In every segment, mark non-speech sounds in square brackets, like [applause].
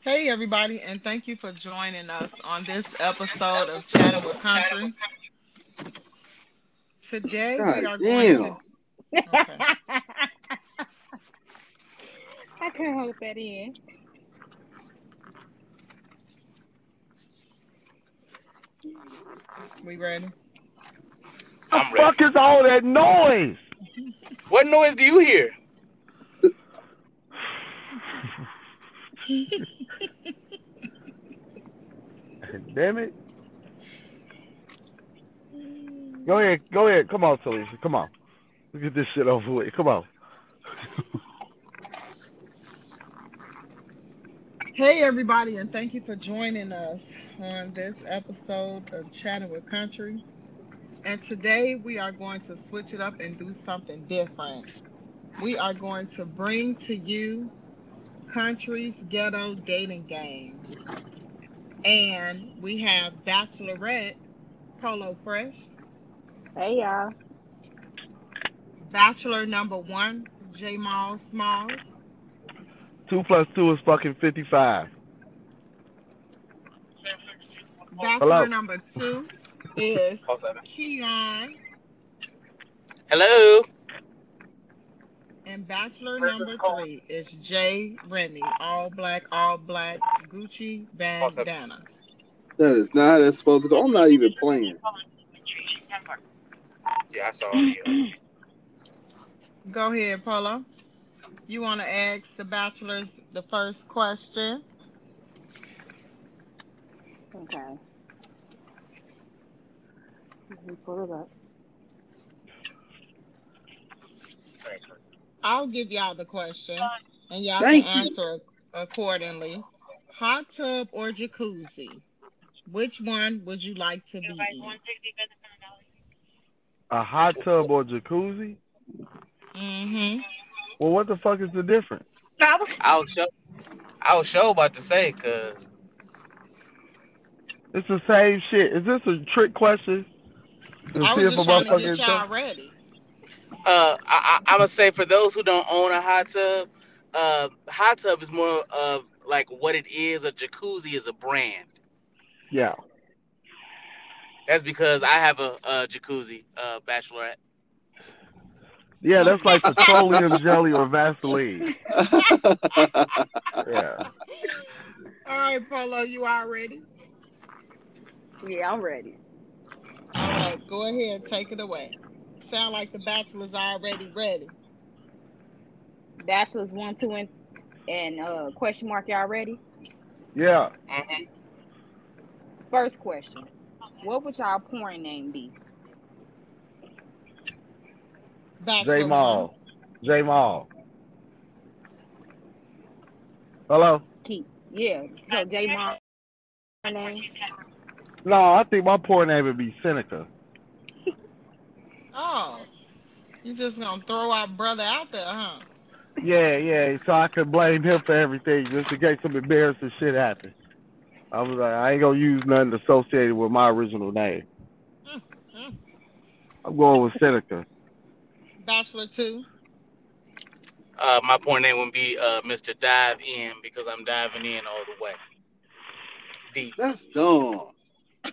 Hey, everybody, and thank you for joining us on this episode of Chatting with Country. Today, God we are going to. Okay. [laughs] I couldn't hold that in. We ready? I'm the fuck ready. is all that noise? What noise do you hear? [laughs] Damn it. Go ahead, go ahead. Come on, Talesha. Come on. Let's get this shit over with. Come on. Hey, everybody, and thank you for joining us on this episode of Chatting with Country. And today, we are going to switch it up and do something different. We are going to bring to you Country's Ghetto Dating Game. And we have Bachelorette Polo Fresh, Hey y'all. Bachelor number one, Jamal Smalls, Two plus two is fucking 55. Bachelor Hello. number two is Keon, Hello. and Bachelor number three is Jay Remy, all black, all black, Gucci bandana. That is not how that's supposed to go. I'm not even playing. Yeah, I saw it. Go ahead, Polo. You want to ask the bachelors the first question? Okay. Let me pull it. I'll give y'all the question, and y'all Thank can you. answer accordingly. Hot tub or jacuzzi? Which one would you like to be in? A hot tub or jacuzzi? Mm-hmm. Well, what the fuck is the difference? I was I was show, I was sure about to say because It's the same shit. Is this a trick question? To I see was if just a trying to motherfucker get is y'all ready. uh, I, I, I'm gonna say for those who don't own a hot tub, uh, hot tub is more of like what it is. A jacuzzi is a brand. Yeah. That's because I have a, a jacuzzi, uh, bachelorette. Yeah, that's like petroleum jelly or Vaseline. [laughs] Yeah. All right, Polo, you all ready? yeah, I'm ready. All right, go ahead, take it away. Sound like the bachelor's already ready. Bachelors one, two, and and uh question mark. Y'all ready? Yeah. hmm First question. What would y'all porn name be? Bachelor J Mall. J Mall. Hello? Keep. Yeah. So J Mom name. No, I think my poor name would be Seneca. one. Oh, you just gonna throw our brother out there, huh? Yeah, yeah. So I could blame him for everything just in case some embarrassing shit happens. I was like, I ain't gonna use nothing associated with my original name. [laughs] I'm going with Seneca. Bachelor two. Uh, my point name would be uh, Mr. Dive In because I'm diving in all the way. Deep. That's dumb.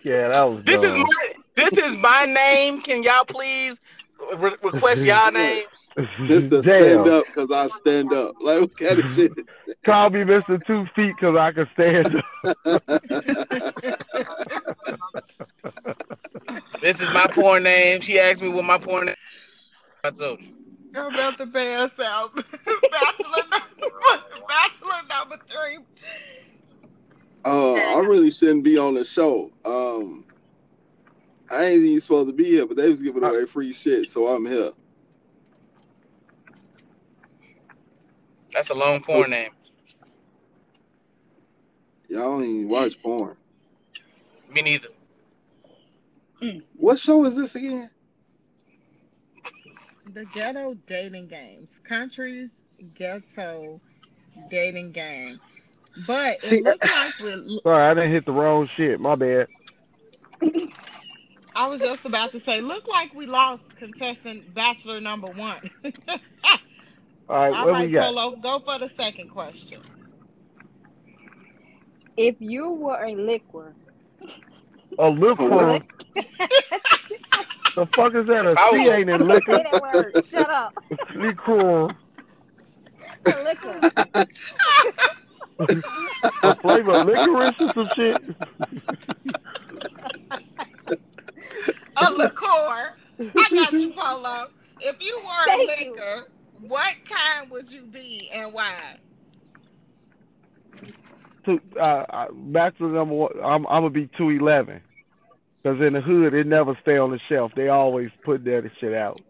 Yeah, that was This is my this is my name. Can y'all please re- request y'all names? Mr. Damn. Stand up because I stand up. Like what kind of shit? Call me Mr. Two Feet because I can stand up. [laughs] This is my porn name. She asked me what my porn name. I told you. I'm about to pass out. [laughs] Bachelor number, bachelor number three. Oh, I really shouldn't be on the show. Um, I ain't even supposed to be here, but they was giving away free shit, so I'm here. That's a long porn name. Y'all don't even watch porn. Me neither. Hmm. What show is this again? The ghetto dating games. Countries ghetto dating game. But See, it looks [laughs] like we're Sorry, I didn't hit the wrong shit. My bad. [laughs] I was just about to say, look like we lost contestant bachelor number one. All right, All what right, we got? Polo, go for the second question. If you were a liquor, A liquor. [laughs] The fuck is that? A I was- ain't in say liquor. that word. Shut up. [laughs] Liquor. A liquor. [laughs] The flavor of licorice or some shit. A liqueur. I got you, Polo. If you were Thank a you. liquor, what kind would you be and why? Two, uh, uh, bachelor number one. I'm, I'm gonna be two eleven. Cause in the hood, it never stay on the shelf. They always put that shit out.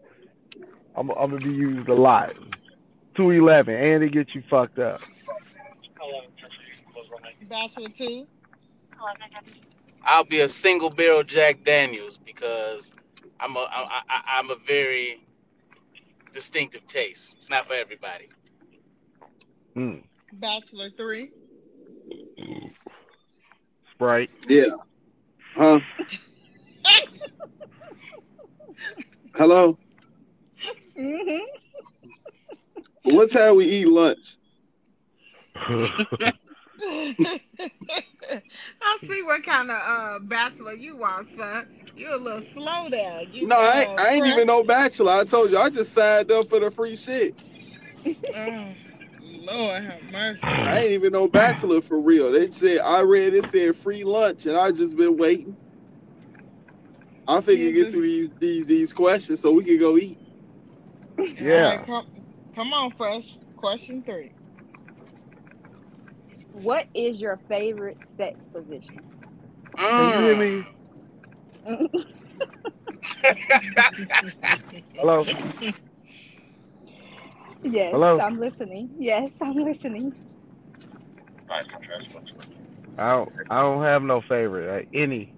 I'm, I'm gonna be used a lot. Two eleven, and it get you fucked up. Bachelor two. I'll be a single barrel Jack Daniels because I'm a I, I, I'm a very distinctive taste. It's not for everybody. Mm. Bachelor three. Sprite. Yeah. Huh? [laughs] Hello? Mm-hmm. What time we eat lunch? [laughs] [laughs] [laughs] I see what kind of uh, bachelor you are, son. You're a little slow there. You, No, I, ain't- I ain't even no bachelor. I told you, I just signed up for the free shit. Oh, Lord have mercy. I ain't even no bachelor for real. They said I read it said free lunch, and I just been waiting. I figured You get through these these these questions so we could go eat. Yeah. All right, come, come on, Fresh. Question three. What is your favorite sex position? Can you hear Mm. me? [laughs] Hello. yes, Hello? I'm listening. Yes, I'm listening. I don't. I don't have no favorite. Uh, any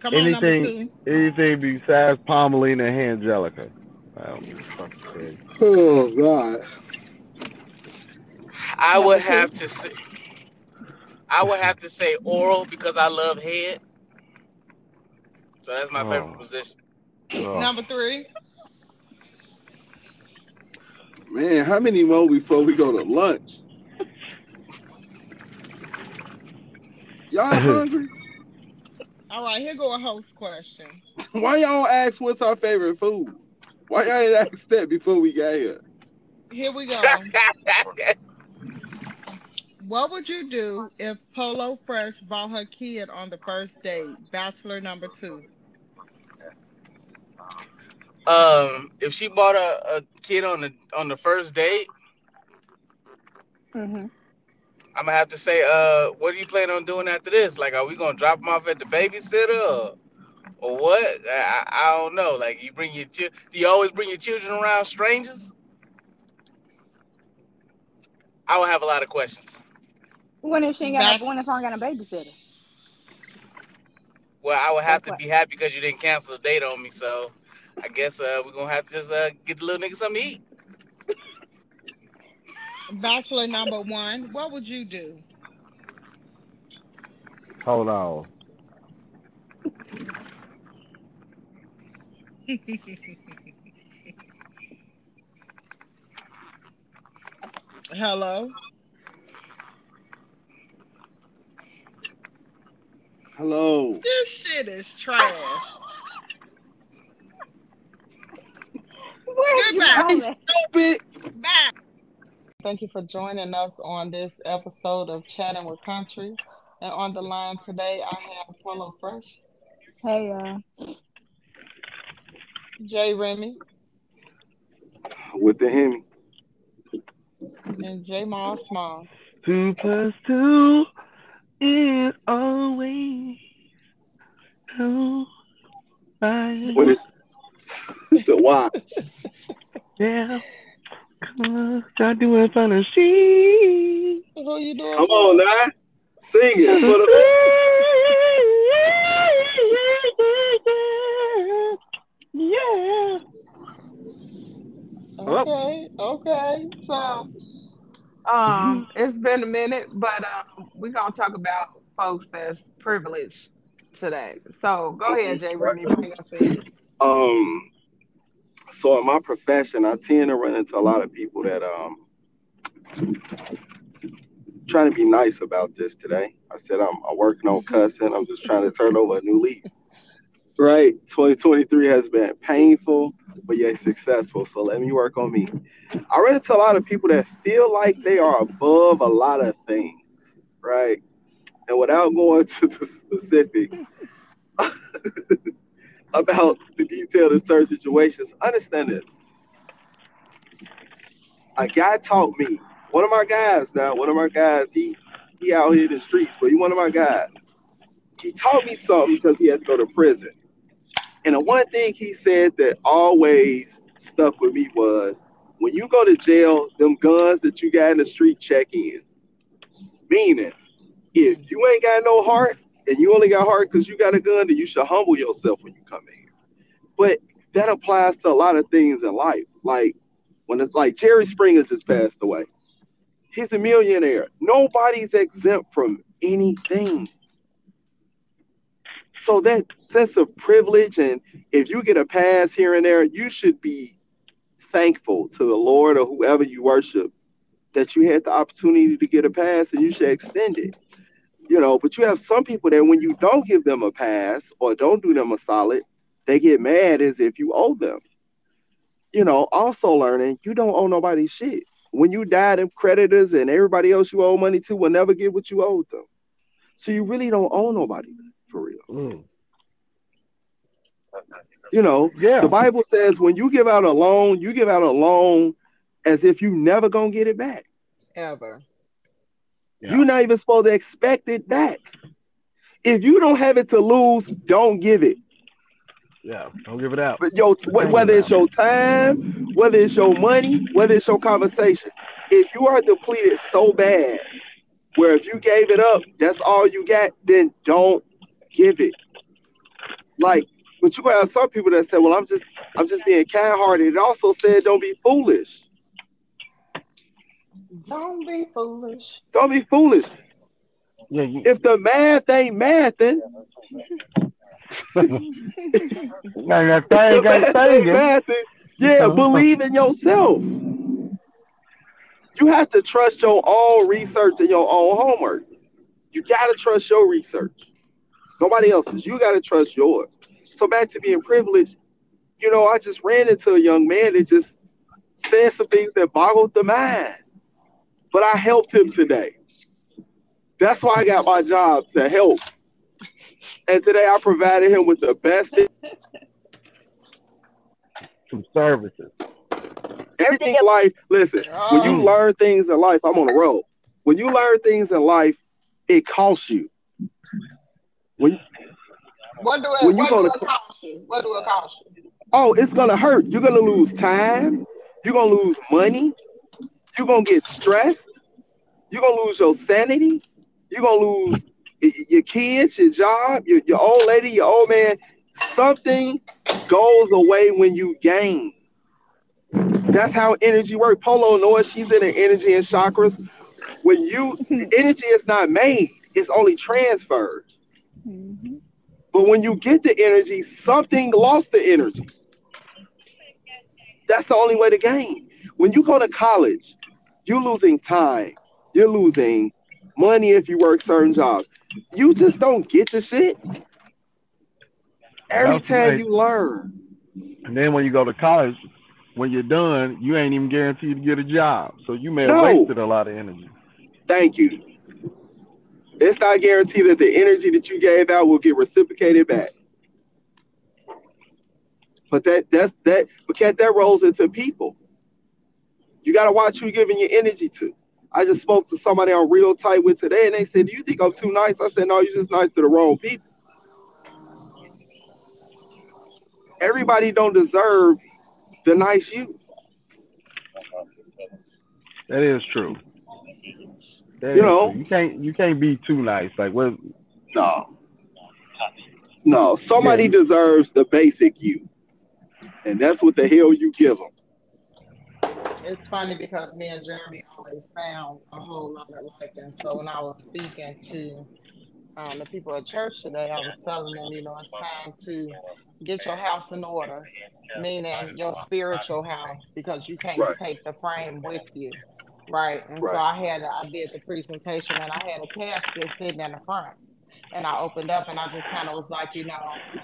Come on, number Anything- two. anything besides Palmelina and Angelica. I don't give a fuck. what they say. Oh God. I would have to say I would have to say oral because I love head. So that's my favorite Oh. position. Oh. Number three. Man, how many more before we go to lunch? [laughs] Y'all hungry? All right, here go a host question. Why y'all ask what's our favorite food? Why y'all ain't ask that before we got here? Here we go. [laughs] what would you do if Polo Fresh bought her kid on the first date? Bachelor number two. um, if she bought a, a kid on the on the first date, hmm I'm gonna have to say, uh, what do you plan on doing after this? Like, are we gonna drop them off at the babysitter or, or what? I, I I don't know. Like, you bring your chi- do you always bring your children around strangers? I would have a lot of questions. When if she ain't got That's- no, when if I ain't got a babysitter? Well, I would have That's to what- be happy because you didn't cancel the date on me. So, I guess uh, we're gonna have to just uh, get the little nigga something to eat. Bachelor number one. What would you do? Hold on. [laughs] Hello. Hello. This shit is trash. Where's you Goodbye. going? Stupid. Bye. Thank you for joining us on this episode of Chatting with Country. And on the line today, I have Polo Fresh, Hey, uh, Jay Remy, With the Hemi. and J Moss Smalls. Two plus two is always two. What is the why? Yeah. Come on, try doing fun of she. Who you doing? Come on now. Sing it. For the- Yeah. Okay, okay. So, um, it's been a minute, but um, we're gonna talk about folks that's privileged. today. So go ahead, Jay Remy, bring us in. Um, so in my profession, I tend to run into a lot of people that um trying to be nice about this today. I said I'm, I'm working on cussing. I'm just trying to turn over a new leaf. Right, 2023 has been painful, but yet successful. So let me work on me. I run into a lot of people that feel like they are above a lot of things, right? And without going [laughs] to the specifics [laughs] about the detail of certain situations, understand this. A guy taught me, one of my guys now, one of my guys, he he out here in the streets, but he one of my guys. He taught me something because he had to go to prison. And the one thing he said that always stuck with me was when you go to jail, them guns that you got in the street check in. Meaning, if you ain't got no heart and you only got heart because you got a gun, then you should humble yourself when you come in here. But that applies to a lot of things in life. Like when it's like Jerry Springer just passed away. He's a millionaire. Nobody's exempt from anything. So that sense of privilege, and if you get a pass here and there, you should be thankful to the Lord or whoever you worship that you had the opportunity to get a pass and you should extend it. You know, but you have some people that when you don't give them a pass or don't do them a solid, they get mad as if you owe them. You know, also learning you don't owe nobody shit. When you die, them creditors and everybody else you owe money to will never get what you owed them. So you really don't owe nobody for real. Mm. You know, Yeah. the Bible says when you give out a loan, you give out a loan as if you never gonna get it back. Ever. Yeah. You're not even supposed to expect it back. If you don't have it to lose, don't give it. Yeah. Don't give it out. But yo, whether it's your time, whether it's your money, whether it's your conversation, if you are depleted so bad, where if you gave it up, that's all you got, then don't give it. Like, but you have some people that say, "Well, I'm just, I'm just being kind-hearted." It also said, "Don't be foolish. Don't be foolish. Don't be foolish. Yeah. You, If the math ain't mathing, [laughs] now that if the math ain't ain't singing. mathing, yeah, uh-huh. believe in yourself. You have to trust your own research and your own homework. You gotta trust your research. Nobody mm-hmm. else's. You gotta trust yours. So back to being privileged, you know, I just ran into a young man that just said some things that boggled the mind. But I helped him today. That's why I got my job to help. And today I provided him with the best Some services. everything in life. Listen, when you Oh. learn things in life, I'm on the road. When you learn things in life, it costs you. When What do it, When you what go do it cost you? What do it cost you? oh, it's gonna hurt. You're gonna lose time. You're gonna lose money. You're gonna get stressed. You're gonna lose your sanity. You're gonna lose your kids, your job, your, your old lady, your old man. Something goes away when you gain. That's how energy works. Polo knows she's in her energy and chakras. When you [laughs] energy is not made, it's only transferred. Mhm. But when you get the energy, something lost the energy. That's the only way to gain. When you go to college, you're losing time. You're losing money if you work certain jobs. You just don't get the shit. Every That's time right. you learn. And then when you go to college, when you're done, you ain't even guaranteed to get a job. So you may have No. wasted a lot of energy. Thank you. It's not guaranteed that the energy that you gave out will get reciprocated back. But that that's that but cat that rolls into people. You gotta watch who you're giving your energy to. I just spoke to somebody I'm real tight with today and they said, Do you think I'm too nice? I said, No, you're just nice to the wrong people. Everybody don't deserve the nice you. That is true. That You know. true. you can't you can't be too nice. Like what? No. No, somebody Yeah. deserves the basic you. And that's what the hell you give them. It's funny because me and Jay Remy always found a whole lot of like, and so when I was speaking to um, the people at church today, I was telling them, you know, it's time to get your house in order, meaning your spiritual house, because you can't Right. take the frame with you. Right. And so I had, I did the presentation and I had a casket sitting in the front. And I opened up and I just kind of was like, you know,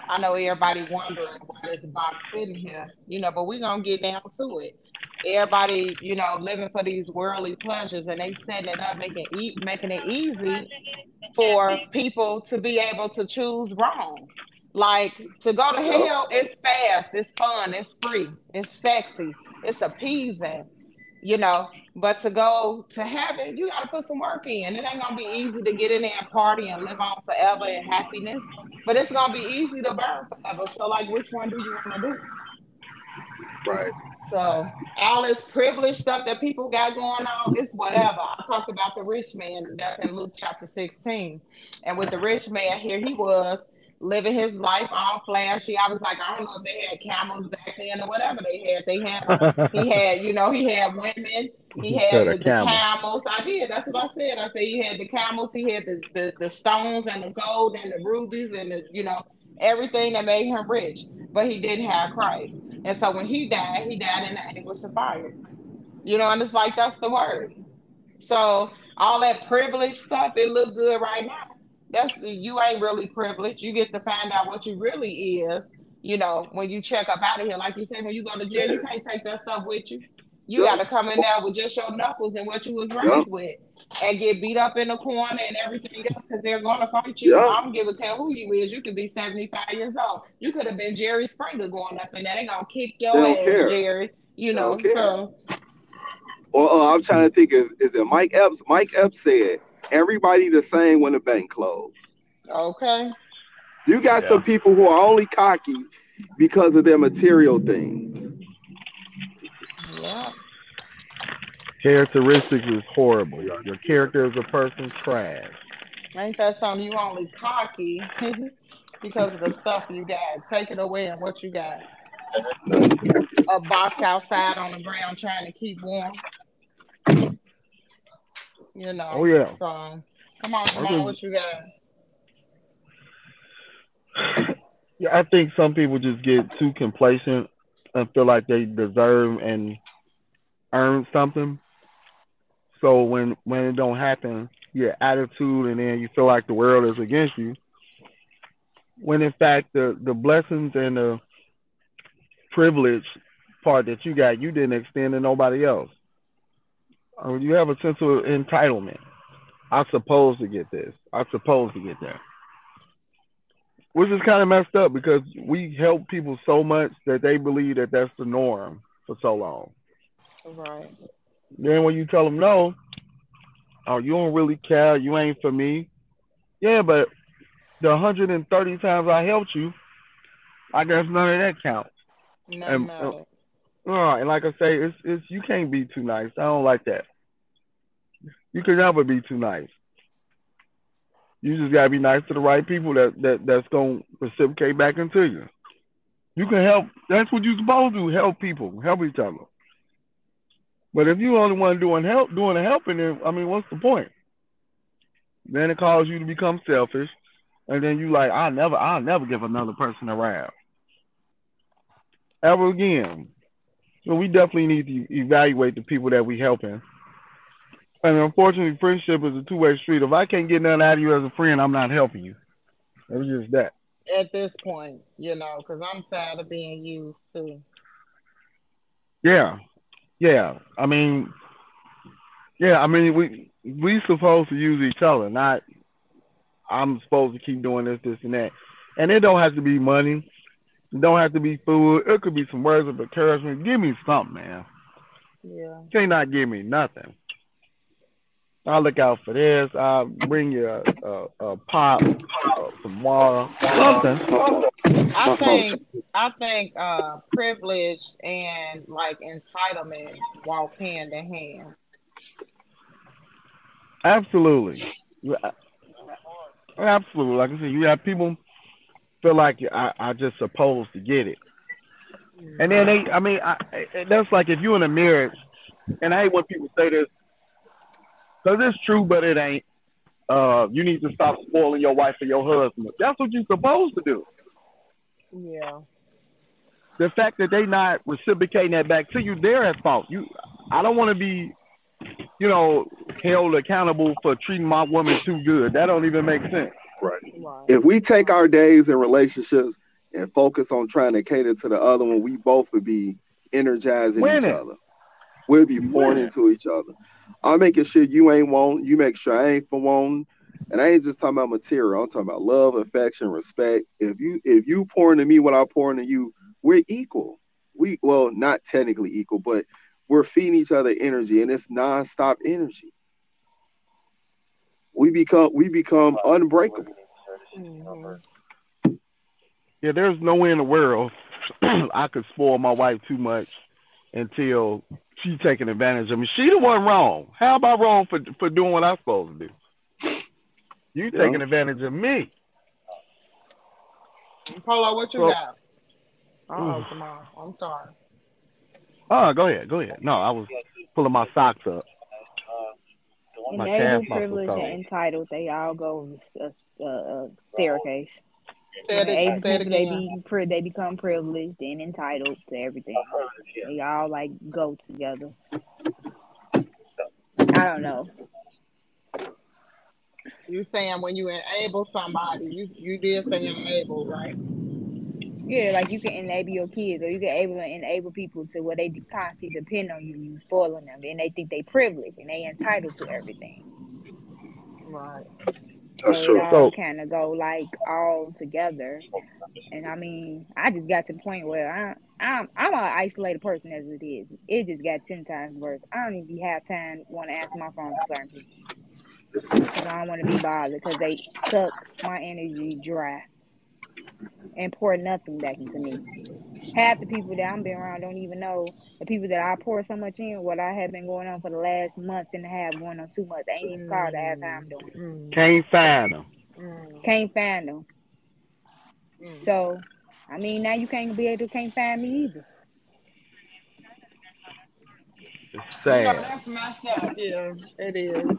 I know everybody wondering why there's a box sitting here, you know, but we're to get down to it. Everybody, you know, living for these worldly pleasures and they setting it up, making, e- making it easy for people to be able to choose wrong. Like to go to hell, it's fast, it's fun, it's free, it's sexy, it's appeasing, you know. But to go to heaven, you gotta put some work in. It ain't gonna be easy to get in there and party and live on forever in happiness, but it's gonna be easy to burn forever. So, like, which one do you wanna do? Right. So all this privileged stuff that people got going on, it's whatever. I talked about the rich man that's in Luke chapter 16. And with the rich man here, he was living his life all flashy. I was like, I don't know if they had camels back then or whatever they had. They had he [laughs] had, you know, he had women, he had the, the camel. camels. I did, that's what I said. I said he had the camels, he had the, the, the stones and the gold and the rubies and the, you know, everything that made him rich. But he didn't have Christ. And so when he died, he died in the anguish of fire. You know, and it's like that's the word. So all that privilege stuff, it look good right now. That's you ain't really privileged. You get to find out what you really is. You know, when you check up out of here, like you said, when you go to jail, you can't take that stuff with you. You Yeah. got to come in there with just your knuckles and what you was raised Yeah. with, and get beat up in the corner and everything else because they're gonna fight you. Yeah. I don't give a care who you is. You could be seventy five years old. You could have been Jerry Springer going up in there. They gonna kick your ass, care. Jerry. You know, so Or uh, I'm trying to think is is it Mike Epps? Mike Epps said everybody the same when the bank closed. okay. You got Yeah. some people who are only cocky because of their material things. Yeah. Characteristics is horrible. Your character as a person trash. Ain't that something you only cocky [laughs] because of the stuff you got? Take it away and what you got. A box outside on the ground trying to keep warm. You know. Oh, yeah. So come on, come on, what you got? [sighs] Yeah, I think some people just get too complacent and feel like they deserve and earn something. So when when it don't happen, your attitude and then you feel like the world is against you. When in fact the the blessings and the privilege part that you got, you didn't extend to nobody else. Uh, you have a sense of entitlement. I'm supposed to get this. I'm supposed to get that which is kind of messed up because we help people so much that they believe that that's the norm for so long. Right. Then when you tell them no, oh, you don't really care, you ain't for me. Yeah, but the 130 times I helped you, I guess none of that counts. No Um, matter. Uh, and like I say, it's it's you can't be too nice. I don't like that. You can never be too nice. You just gotta be nice to the right people that, that that's gonna reciprocate back into you. You can help. That's what you're supposed to do. Help people. Help each other. But if you're only one doing help, doing the helping, then I mean, what's the point? Then it causes you to become selfish, and then you like, I never, I'll never give another person a rap ever again. So we definitely need to evaluate the people that we helping. And unfortunately, friendship is a two way street. If I can't get nothing out of you as a friend, I'm not helping you. It's just that. At this point, you know, because I'm tired of being used too. Yeah, yeah. I mean, yeah. I mean, we we supposed to use each other, not I'm supposed to keep doing this, this, and that. And it don't have to be money. It don't have to be food. It could be some words of encouragement. Give me something, man. Yeah. You can't not give me nothing. I'll look out for this. I'll bring you a, a, a pop, uh, some water, something. I think I think uh privilege and like entitlement walk hand in hand. Absolutely. Absolutely. Like I said, you have people feel like I, I just supposed to get it. And then they, I mean, I, that's like if you're in a marriage, and I hate when people say this, because it's true, but it ain't. uh, you need to stop spoiling your wife or your husband. That's what you're supposed to do. Yeah. The fact that they not reciprocating that back to you, they're at fault. You, I don't want to be, you know, held accountable for treating my woman too good. That don't even make sense. Right. Right. If we take our days in relationships and focus on trying to cater to the other one, we both would be energizing each Winning. other. We'll be pouring Winning. into each other. I'm making sure you ain't want, you make sure I ain't for one. And I ain't just talking about material. I'm talking about love, affection, respect. If you if you pour into me what I pour into you, we're equal. We well, not technically equal, but we're feeding each other energy, and it's nonstop energy. We become we become unbreakable. Mhm. Yeah, there's no way in the world [clears throat] I could spoil my wife too much until she's taking advantage of me. She the one wrong. How about wrong for for doing what I'm supposed to do? You Yeah. taking advantage of me. Polo, what you So- got? Oh, come on. I'm sorry. Oh, go ahead, go ahead. No, I was pulling my socks up. My calf Enabled, privileged, cold. and entitled, they all go in a, a, a staircase. Say it, Able say it they be they become privileged and entitled to everything. They all like go together. I don't know. You saying when you enable somebody, you you did say enable, right? Yeah, like you can enable your kids, or you can able enable people to where they constantly depend on you, you spoiling them, and they think they privileged and they entitled to everything. Right. That's so true. it all So- kind of go like all together. And I mean, I just got to the point where I, I'm I'm an isolated person as it is. It just got ten times worse. I don't even have time want to answer my phone to certain people because I don't want to be bothered because they suck my energy dry and pour nothing back into me. Half the people that I'm been around don't even know the people that I pour so much in. What I have been going on for the last month and a half, going on two months, ain't even called to ask how I'm doing. Mm, Can't find them. mm, Can't find them. mm. So, I mean, now you can't be able to can't find me either. It's You know, sad. that's messed up. Yeah, it is.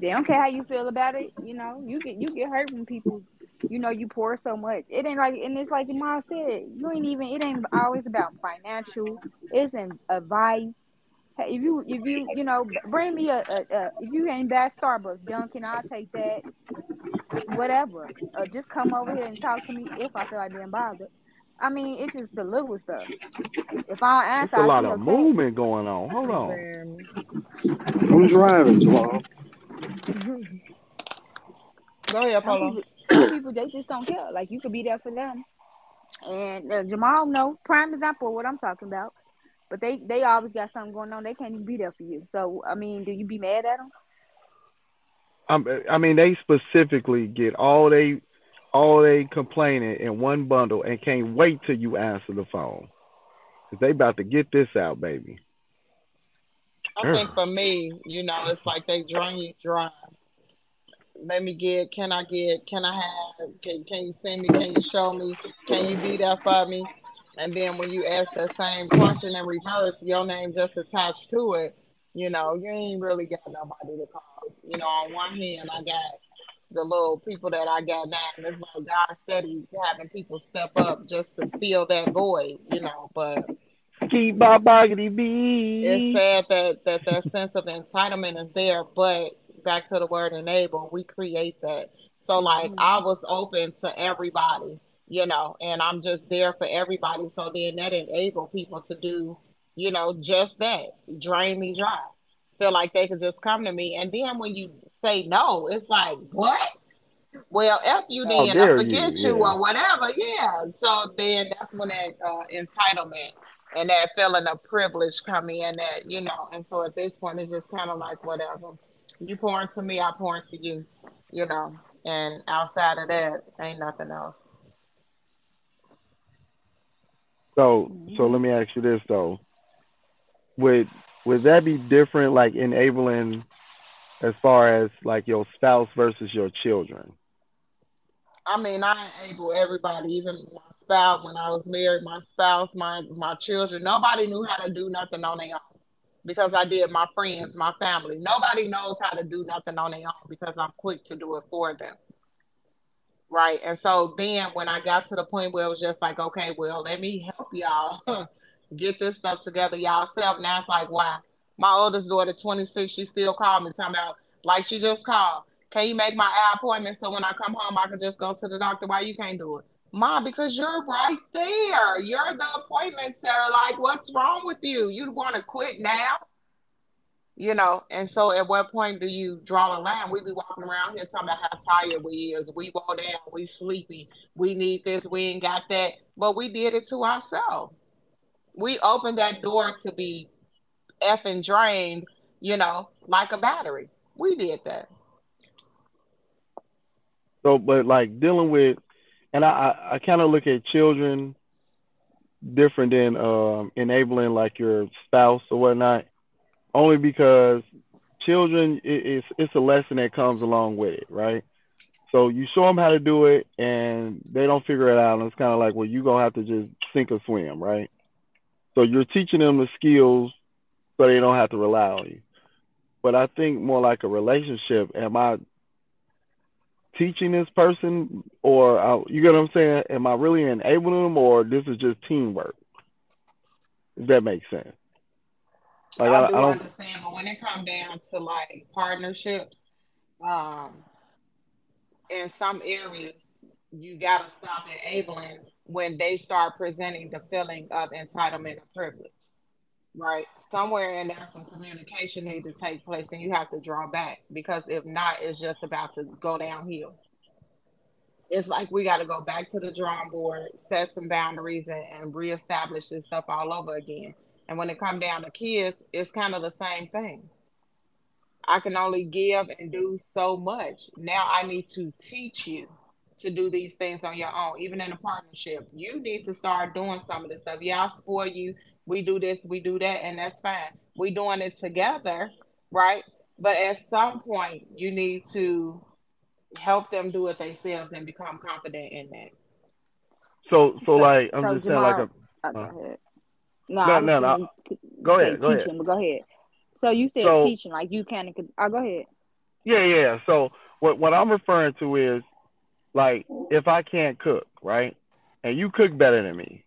They don't care how you feel about it. You know, you get you get hurt when people, you know, you pour so much. It ain't like, and it's like your mom said, you ain't even. It ain't always about financial. It's in advice. Hey, if you if you you know bring me a, a, a if you ain't bad Starbucks Dunkin', I'll take that. Whatever. Uh, just come over here and talk to me if I feel like being bothered. I mean, it's just the little stuff. If I don't It's a lot see your of text. movement going on. Hold on. Man. I'm driving, Jamal. Go ahead, Some Polo. people, some people, they just don't care. Like you could be there for them, and uh, Jamal, no prime example of what I'm talking about. But they, they always got something going on. They can't even be there for you. So I mean, do you be mad at them? Um, I mean, they specifically get all they all they complaining in one bundle and can't wait till you answer the phone. Cause they about to get this out, baby. I think for me, you know, it's like they drain you dry. Let me get, can I get, can I have, can, can you send me, can you show me, can you be there for me? And then when you ask that same question in reverse, your name just attached to it, you know, you ain't really got nobody to call. You know, on one hand, I got the little people that I got now, and it's like God steady having people step up just to fill that void, you know, but Keep my boggity bee. it's sad that, that that sense of entitlement is there, but back to the word enable, we create that. So like I was open to everybody, you know, and I'm just there for everybody. So then that enable people to do, you know, just that. Drain me dry. Feel like they could just come to me. And then when you say no, it's like, what? Well, F you then, I forget you, you, yeah. or whatever. Yeah. So then that's when that uh, entitlement and that feeling of privilege come in that, you know, and so at this point it's just kind of like whatever. You pour into me, I pour into you, you know, and outside of that, ain't nothing else. So mm-hmm. so let me ask you this though. Would would that be different like enabling as far as like your spouse versus your children? I mean, I enable everybody, even my spouse. When I was married, my spouse, my my children, nobody knew how to do nothing on their own. Because I did my friends, my family. Nobody knows how to do nothing on their own because I'm quick to do it for them. Right. And so then when I got to the point where it was just like, okay, well, let me help y'all [laughs] get this stuff together y'all self. Now it's like, wow. My oldest daughter, 26, she still called me talking about like she just called. Can you make my eye appointment so when I come home I can just go to the doctor? Why you can't do it? Mom, because you're right there. You're the appointment center. Like, what's wrong with you? You want to quit now? You know, and so at what point do you draw the line? We be walking around here talking about how tired we is. We woe down, we sleepy, we need this, we ain't got that. But we did it to ourselves. We opened that door to be effing drained, you know, like a battery. We did that. So, but like dealing with and I, I, I kind of look at children different than um, enabling like your spouse or whatnot, only because children it, it's it's a lesson that comes along with it, right? So you show them how to do it, and they don't figure it out, and it's kind of like, well, you gonna have to just sink or swim, right? So you're teaching them the skills so they don't have to rely on you. But I think more like a relationship. Am I teaching this person, or uh, you get what I'm saying? Am I really enabling them, or this is just teamwork? If that makes sense? Like I, I, do I don't understand, but when it comes down to like partnerships, um, in some areas, you gotta stop enabling when they start presenting the feeling of entitlement or privilege, right? Somewhere in there some communication need to take place and you have to draw back because if not it's just about to go downhill. It's like we got to go back to the drawing board set some boundaries and, and reestablish this stuff all over again. And when it come down to kids it's kind of the same thing. I can only give and do so much. Now i need to teach you to do these things on your own even in a partnership. You need to start doing some of this stuff. Yeah i'll spoil you we do this, we do that, and that's fine. We doing it together, right? But at some point, you need to help them do it themselves and become confident in that. So, so like I'm so just Jamal, saying, like a. Uh, uh, no, no, no, no. Go ahead. Go teaching, ahead. But go ahead. So you said so, teaching, like you can. Oh, go ahead. Yeah, yeah. So what what I'm referring to is like if I can't cook, right, and you cook better than me,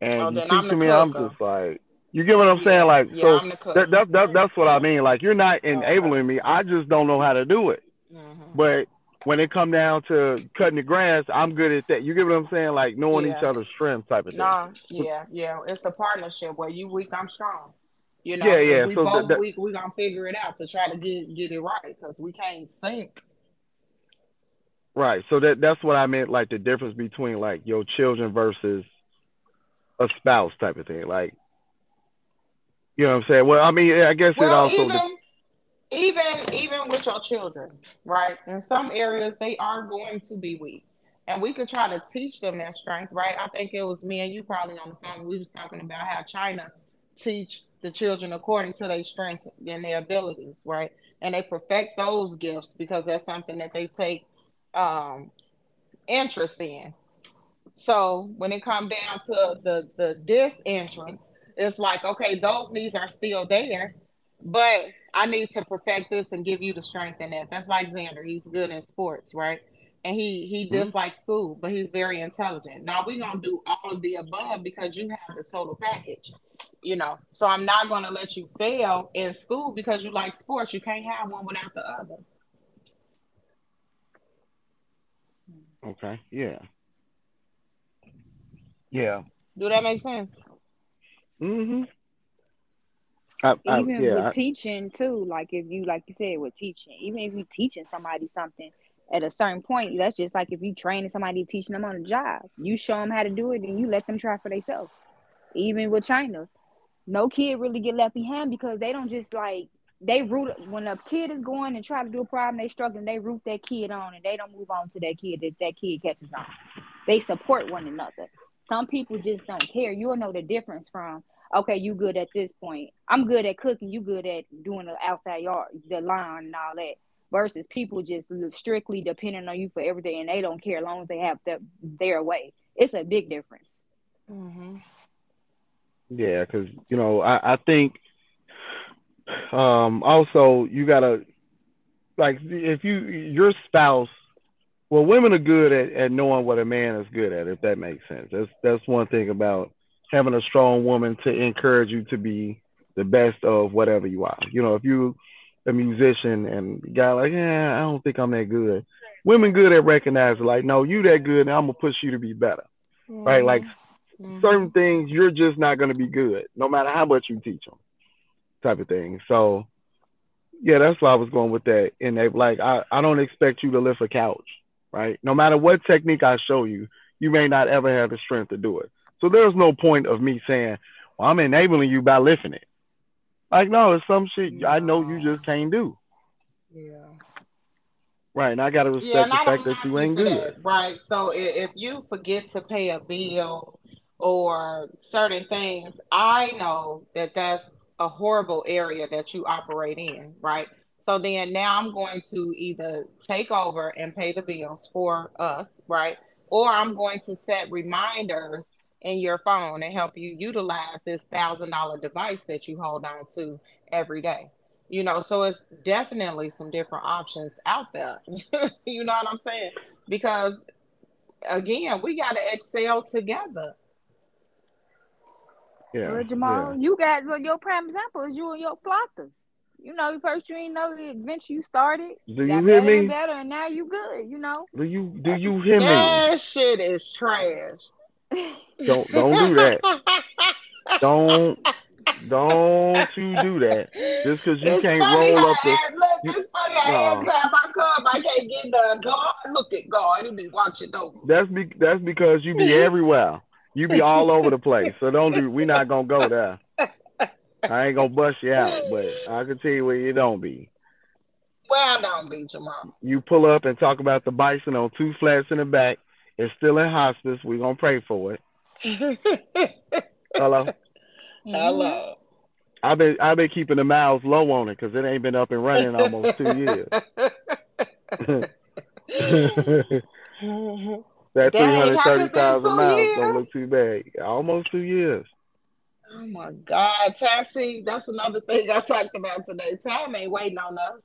and oh, you speak to me, I'm just like, you get what I'm yeah, saying? Like, yeah, so that, that, that, that's what I mean. Like, you're not enabling okay. me. I just don't know how to do it. Mm-hmm. But when it come down to cutting the grass, I'm good at that. You get what I'm saying? Like knowing yeah. each other's strengths type of thing. No, yeah, yeah. It's a partnership where you weak, I'm strong. You know, yeah, yeah. we so both that, weak, we gonna figure it out to try to get get it right because we can't sink. Right. So that that's what I meant, like the difference between like your children versus a spouse type of thing. Like, you know what I'm saying? Well, I mean, I guess well, it also. Even, even even with your children, right? In some areas, they are going to be weak, and we could try to teach them that strength, right? I think it was me and you probably on the phone. We was talking about how China teach the children according to their strengths and their abilities, right? And they perfect those gifts because that's something that they take um, interest in, so when it come down to the the this entrance, it's like okay, those knees are still there, but I need to perfect this and give you the strength in that. That's like Xander. He's good in sports, right? And he he mm-hmm. dislikes school, but he's very intelligent. Now we're gonna do all of the above because you have the total package, you know. So I'm not gonna let you fail in school because you like sports. You can't have one without the other. Okay. Yeah. Yeah. Do that make sense? Mm-hmm. I, I, even yeah, with I, teaching too, like if you like you said with teaching, even if you teaching somebody something at a certain point, that's just like if you training somebody teaching them on a job. You show them how to do it and you let them try for themselves. Even with China, no kid really get left behind because they don't just like they root when a kid is going and try to do a problem, they struggling, they root that kid on and they don't move on to that kid that that kid catches on. They support one another. Some people just don't care. You'll know the difference from okay, you good at this point. I'm good at cooking. You good at doing the outside yard, the lawn and all that. Versus people just strictly depending on you for everything, and they don't care as long as they have the, their way. It's a big difference. Mm-hmm. Yeah, because you know, I, I think Um, also, you gotta like if you your spouse. Well, women are good at, at knowing what a man is good at, if that makes sense. That's that's one thing about having a strong woman to encourage you to be the best of whatever you are. You know, if you a musician and guy like, yeah, I don't think I'm that good. Women good at recognizing like, no, you that good, and I'm gonna push you to be better. Right? Like Mhm. certain things you're just not going to be good no matter how much you teach them type of thing so yeah that's why i was going with that and they like I, I don't expect you to lift a couch right no matter what technique i show you you may not ever have the strength to do it so there's no point of me saying well i'm enabling you by lifting it like no it's some shit i know you just can't do Yeah. right and i got to respect Yeah, the fact that you ain't good that, right? So i- if you forget to pay a bill or certain things, I know that that's a horrible area that you operate in, right? So then now I'm going to either take over and pay the bills for us, right? Or I'm going to set reminders in your phone and help you utilize this thousand dollar device that you hold on to every day. You know, so it's definitely some different options out there. [laughs] you know what I'm saying? Because again, we got to excel together. yeah Well, Jamal, yeah you got well, your prime example is you and your plotters. You know, first you ain't know the adventure you started, do you got hear better and me better, and now you good. You know, do you do you hear me That shit is trash. [laughs] don't don't do that don't don't you do that just because you It's can't funny roll up the every- look, you- it's funny how every No. time I come, I can't get the God. Look at God. He be watching over. that's be that's because you be everywhere you be all over the place so don't do we not gonna go there i ain't gonna bust you out but i can tell you where you don't be Well, I don't be Jamal. you pull up and talk about the bison on two flats in the back it's still in hospice we gonna pray for it hello Hello. i've been i've been keeping the miles low on it because it ain't been up and running in almost two years [laughs] [laughs] That three hundred thirty thousand miles don't look too bad. Almost two years. Oh my God, Tassie, that's another thing I talked about today. Time ain't waiting on us.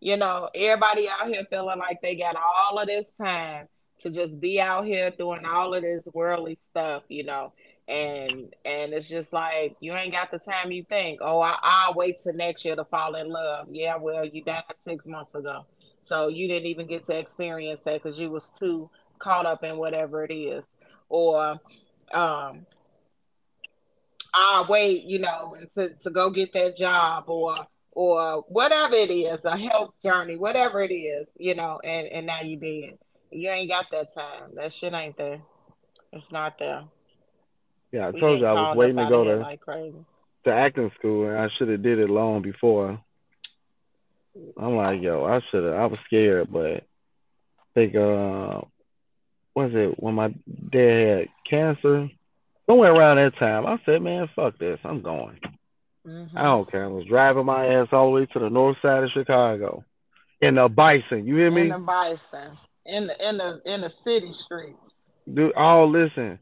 You know, everybody out here feeling like they got all of this time to just be out here doing all of this worldly stuff, you know. And and it's just like you ain't got the time you think. Oh, I, I'll wait till next year to fall in love. Yeah, well, you died six months ago, so you didn't even get to experience that because you was too caught up in whatever it is. Or, um, I'll wait, you know, to, to go get that job or or whatever it is, a health journey, whatever it is, you know, and, and now you did. You ain't got that time. That shit ain't there. It's not there. Yeah, I We told you I was waiting to go to, like crazy. to acting school and I should have did it long before. I'm like, yo, I should have I was scared, but I think uh was it when my dad had cancer? Somewhere around that time, I said, Man, fuck this, I'm going. Mhm. I don't care. I was driving my ass all the way to the north side of Chicago. In the bison, you hear me? In the bison, in the in the in the city streets. Dude, oh listen.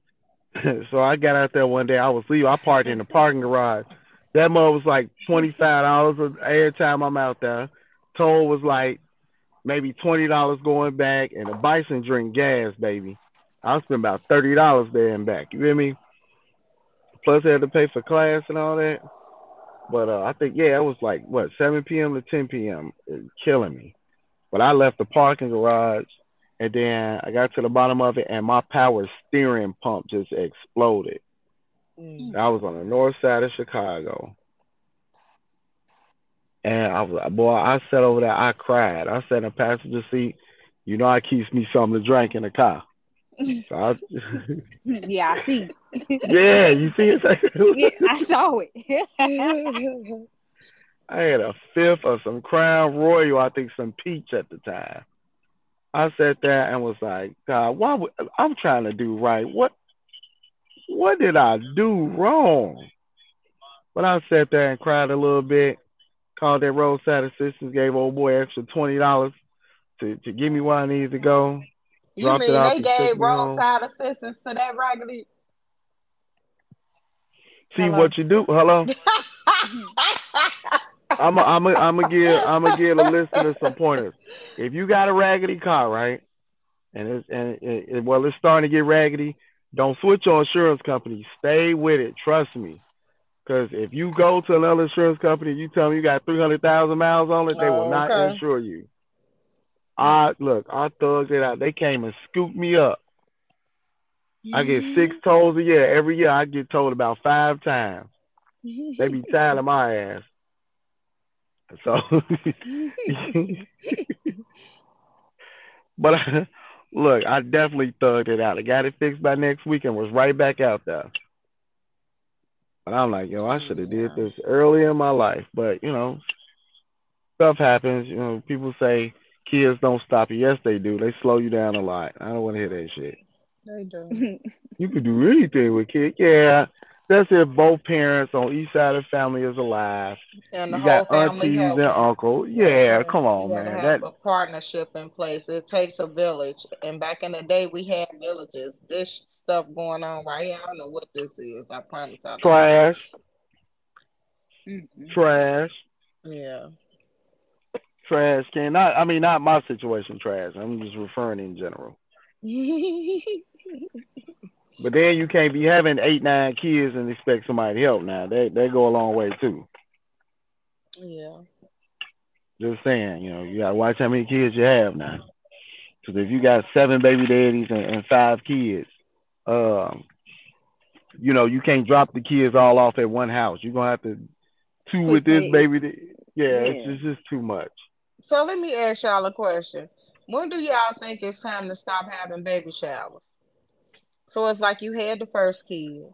[laughs] so I got out there one day. I was leaving. I parked in the parking garage. That mud was like twenty five dollars every time I'm out there. Toll was like maybe twenty dollars going back, and the bison drink gas, baby. I spent about thirty dollars there and back. You hear me? Plus, I had to pay for class and all that. But uh, I think yeah, it was like what seven p.m. to ten p.m. It killing me. But I left the parking garage and then I got to the bottom of it, and my power steering pump just exploded. Mm. I was on the north side of Chicago. And I was like, boy, I sat over there, I cried. I sat in the passenger seat. You know, I keeps me something to drink in the car. [laughs] So I, [laughs] [laughs] yeah, I see. [laughs] yeah, you see it? [laughs] Yeah, I saw it. [laughs] I had a fifth of some Crown Royal, I think some peach at the time. I sat there and was like, God, why would I'm trying to do right? What what did I do wrong? But I sat there and cried a little bit, called that roadside assistance, gave old boy extra twenty dollars to, to give me where I needed to go. You Dropped it mean they gave roadside assistance to that raggedy? See Hello? what you do. Hello? [laughs] I'm a, I'm a, I'm gonna give I'm gonna give the listeners some pointers. If you got a raggedy car, right, and it's and it, it, well, it's starting to get raggedy. Don't switch your insurance company. Stay with it. Trust me. Because if you go to another insurance company, you tell them you got three hundred thousand miles on it, they will Oh, not okay. insure you. I look, I thugs it out. They came and scooped me up. I get six tolls a year. Every year I get told about five times. They be tired of my ass. So, [laughs] but I, look, I definitely thugged it out. I got it fixed by next week and was right back out there. But I'm like, yo, I should have did this early in my life. But you know, stuff happens. You know, people say kids don't stop you. Yes, they do. They slow you down a lot. I don't want to hear that shit. They do. [laughs] You could do anything with kids. Yeah, that's if both parents on each side of the family is alive. And the You whole got family aunties and uncle. Yeah, come You on, gotta man. have That a partnership in place. It takes a village. And back in the day, we had villages. This stuff going on right here, I don't know what this is. I promise. I trash, trash, Yeah. trash can. Not, I mean, not my situation, trash. I'm just referring in general. [laughs] But then you can't be having eight, nine kids and expect somebody to help. Now they they go a long way too. yeah. Just saying, you know, you gotta watch how many kids you have now. Because if you got seven baby daddies and, and five kids, um, you know, you can't drop the kids all off at one house. You're gonna have to two Split with this baby. da- Yeah, it's Yeah. just, just too much. So let me ask y'all a question. When do y'all think it's time to stop having baby showers? So it's like you had the first kid,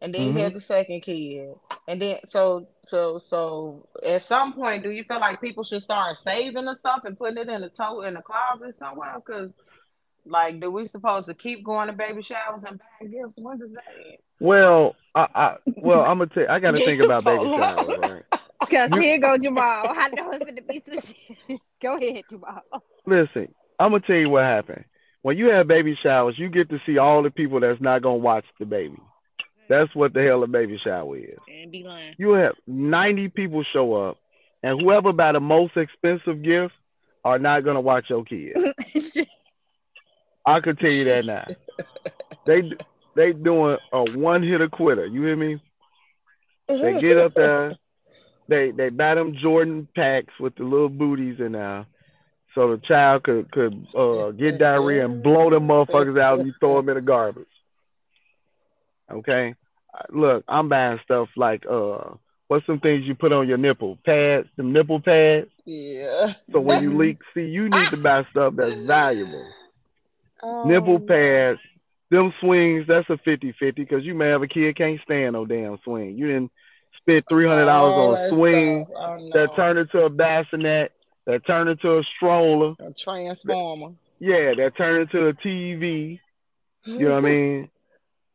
and then Mhm. you had the second kid, and then so so so at some point, do you feel like people should start saving the stuff and putting it in the tote in the closet somewhere? Because like, do we supposed to keep going to baby showers and buying gifts? When does that end? Well, I, I well, I'm gonna tell. I got to think about baby [laughs] showers, right? Cause here go Jamal. I know it's gonna be some shit. [laughs] Go ahead, Jamal. Listen, I'm gonna tell you what happened. When you have baby showers, you get to see all the people that's not gonna watch the baby. That's what the hell a baby shower is. And be lying. You have 90 people show up, and whoever buy the most expensive gift are not gonna watch your kid. [laughs] I could tell you that now. They they doing a one hitter quitter. You hear me? They get up there, they they buy them Jordan packs with the little booties in there, so the child could could uh, get diarrhea and blow them motherfuckers out and you throw them in the garbage. Okay, look, I'm buying stuff like uh, what's some things you put on your nipple pads, some nipple pads. Yeah. So when you leak, see, you need to buy stuff that's valuable. Oh, Nipple pads, them swings, that's a 50 50 because you may have a kid can't stand no damn swing. You didn't spend $300 all on a swing. Oh, that turned into a bassinet, that turn into a stroller. a transformer. Yeah, that turn into a TV. You know what I [laughs] mean?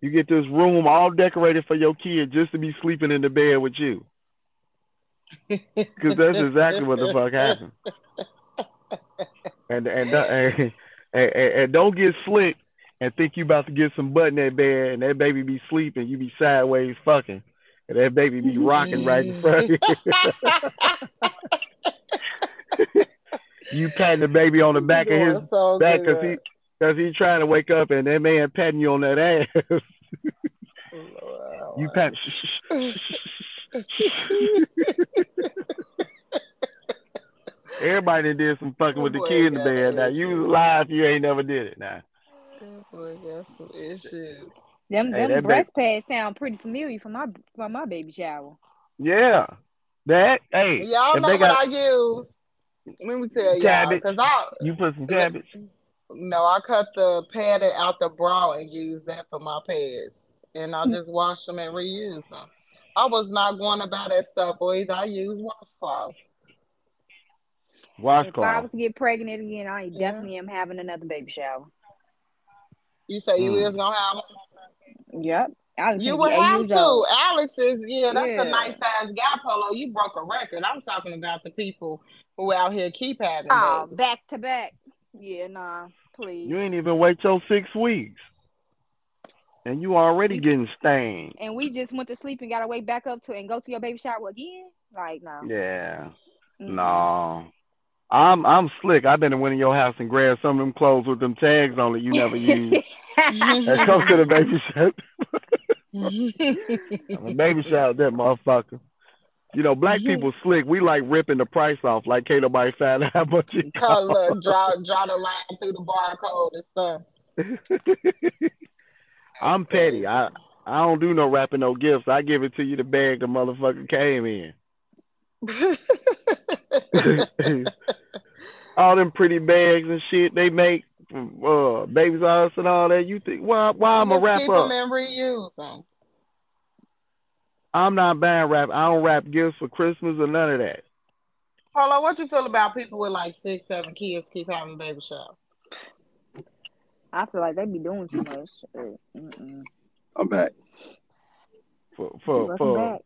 You get this room all decorated for your kid just to be sleeping in the bed with you. Because that's exactly what the fuck happened. And and, and, and, and don't get slick and think you about to get some butt in that bed and that baby be sleeping, you be sideways fucking, and that baby be rocking right in front of you. [laughs] [laughs] you patting the baby on the back of his so back because good. he because he trying to wake up and that man patting you on that ass. Lord. you pat. Everybody did some fucking with the Boy, kid in the bed. Now that you lie if you ain't never did it. Now That boy got some issues. Them Hey, them that breast pads sound pretty familiar from my from my baby shower. yeah, that hey, Y'all know what got I use. Let me tell y'all, because I you put some cabbage. no, I cut the padding out the bra and use that for my pads, and Hmm. I just wash them and reuse them. I was not going to buy that stuff, boys. I use washcloth. If I Washcloth. was to get pregnant again, I Yeah. definitely am having another baby shower. You say you Mm. is gonna have one? Yep. I was You gonna would have years to. old. Alex is yeah, that's Yeah. a nice size guy polo. You broke a record. I'm talking about the people who out here keep having Oh, babies. back to back. Yeah, nah, please. You ain't even wait till six weeks. and you already getting stained. And we just went to sleep and got to wake back up to and go to your baby shower again. Like no. Yeah. Mm-mm. No. I'm I'm slick. I've been to one of your house and grabbed some of them clothes with them tags on it you never used. and come to the baby shower. [laughs] [laughs] I'm a baby shower that motherfucker. You know, black people slick. We like ripping the price off. Like can't nobody find out how much it look, draw draw the line through the barcode and stuff. [laughs] I'm petty. I I don't do no wrapping no gifts. I give it to you the bag the motherfucker came in. [laughs] all them pretty bags and shit they make from uh babies Us and all that. You think why why I'm a wrap keep up? them and reuse them. I'm not buying rap. I don't wrap gifts for Christmas or none of that. Polo, what you feel about people with like six, seven kids keep having baby shower? I feel like they be doing too much. Mm-mm. I'm back. For for for back.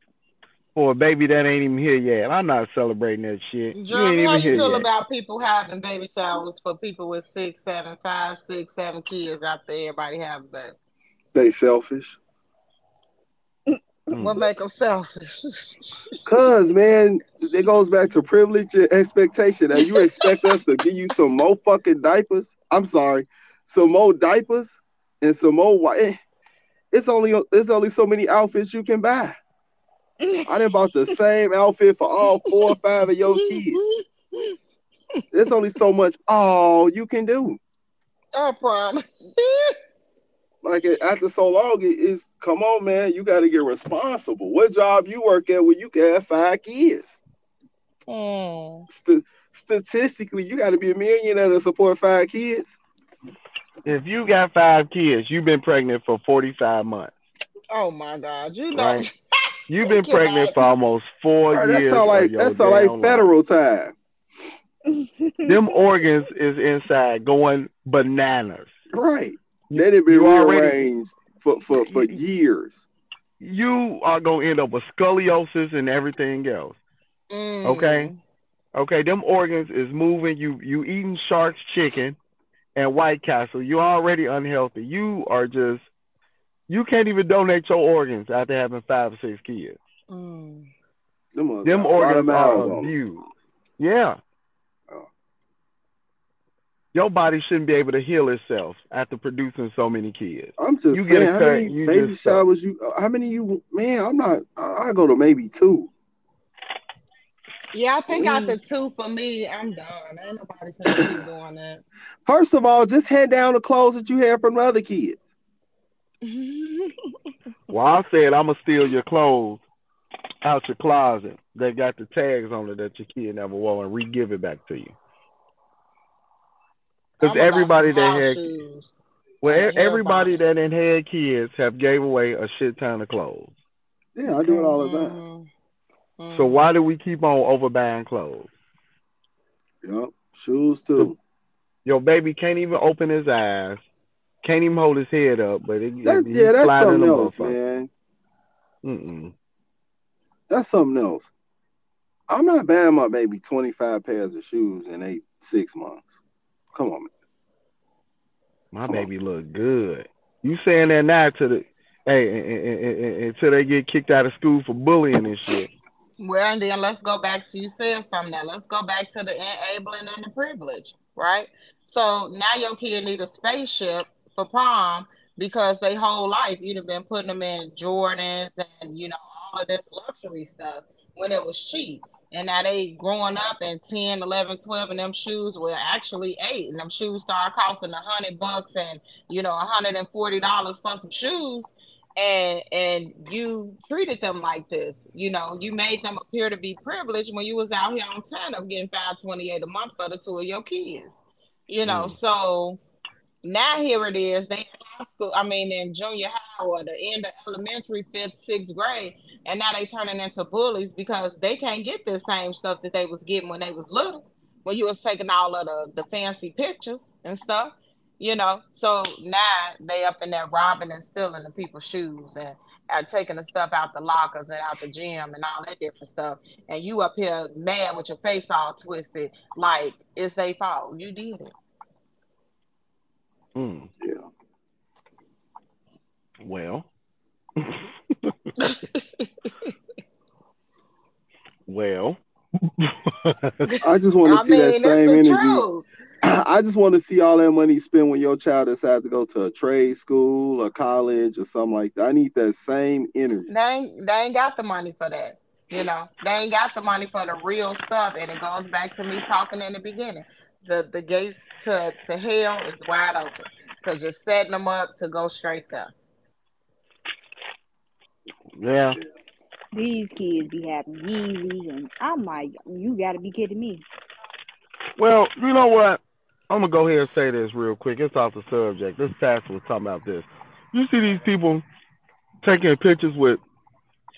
for a baby that ain't even here yet. I'm not celebrating that shit. You ain't Jay Remy, how even you here feel yet. about people having baby showers for people with six, seven, five, six, seven kids out there? Everybody having baby. They selfish. What make them selfish? [laughs] Cause man, it goes back to privilege and expectation. Now you expect us to give you some more fucking diapers. I'm sorry, some more diapers and some more white. Eh, it's only it's only so many outfits you can buy. I done bought the [laughs] same outfit for all four or five of your kids. There's only so much all you can do. I promise. Like after so long, it is come on, man. You got to get responsible. What job you work at where you can have five kids? Mm. St- statistically, you got to be a millionaire to support five kids. If you got five kids, you've been pregnant for 45 months. Oh my God! You know, Right. [laughs] You've been pregnant for almost four Bro, that years. sound of like your that sound like damn life. federal time, [laughs] Them organs is inside going bananas. right? They done been You already- rearranged for, for, for [laughs] years. You are gonna end up with scoliosis and everything else. Mm. Okay. Okay, them organs is moving. You you eating shark's chicken and White Castle. You already unhealthy. You are just you can't even donate your organs after having five or six kids. Mm. Them, Them got a lot of organs are on 'em. abused. Yeah. Your body shouldn't be able to heal itself after producing so many kids. I'm just You get saying, a how many you baby showers you? How many you? Man, I'm not. I, I go to maybe two. Yeah, I think Mm. after two for me, I'm done. Ain't nobody finna keep [coughs] doing that. First of all, just hand down the clothes that you had from the other kids. [laughs] Well, I said I'm gonna steal your clothes out your closet that got the tags on it that your kid never wore and re-give it back to you. Because everybody that had shoes. well, Like e- a hair everybody that ain't had kids have gave away a shit ton of clothes. Yeah, I do it all the time. Mhm. Mhm. So why do we keep on overbuying clothes? Yep, shoes too. Your baby can't even open his eyes, can't even hold his head up, but it, That, he's yeah, that's something else, man. Mm-mm. That's something else. I'm not buying my baby 25 pairs of shoes in eight six months. Come on, man. My Come on. baby look good. You saying that now to the hey and- and- and- and- until they get kicked out of school for bullying and shit. Well, and then let's go back to you said something now. Let's go back to the enabling and the privilege, right? So now your kid need a spaceship for prom because they whole life you'd have been putting them in Jordans and you know all of this luxury stuff when it was cheap. And now they growing up and 10, 11, 12 and them shoes were actually eight and them shoes start costing a hundred bucks and you know a hundred and forty dollars for some shoes and and you treated them like this. You know, you made them appear to be privileged when you was out here on ten of getting five twenty eight a month for the two of your kids. You know, Mm. so now here it is. They in high school, I mean in junior high or the end of elementary, fifth, sixth grade, and now they turning into bullies because they can't get the same stuff that they was getting when they was little. When you was taking all of the, the fancy pictures and stuff you know. So now they up in there robbing and stealing the people's shoes and, and taking the stuff out the lockers and out the gym and all that different stuff. And you up here mad with your face all twisted, like it's their fault. You did it. Mm. Yeah. Well. [laughs] well. I just want to I see that same energy. truth. I just want to see all that money spent when your child decides to go to a trade school or college or something like that. I need that same energy. They ain't, they ain't got the money for that. You know, they ain't got the money for the real stuff. And it goes back to me talking in the beginning. The the gates to, to hell is wide open because you're setting them up to go straight there. Yeah. These kids be having Yeezys, and I'm like, you gotta be kidding me. Well, you know what? I'm gonna go here and say this real quick. It's off the subject. This pastor was talking about this. You see these people taking pictures with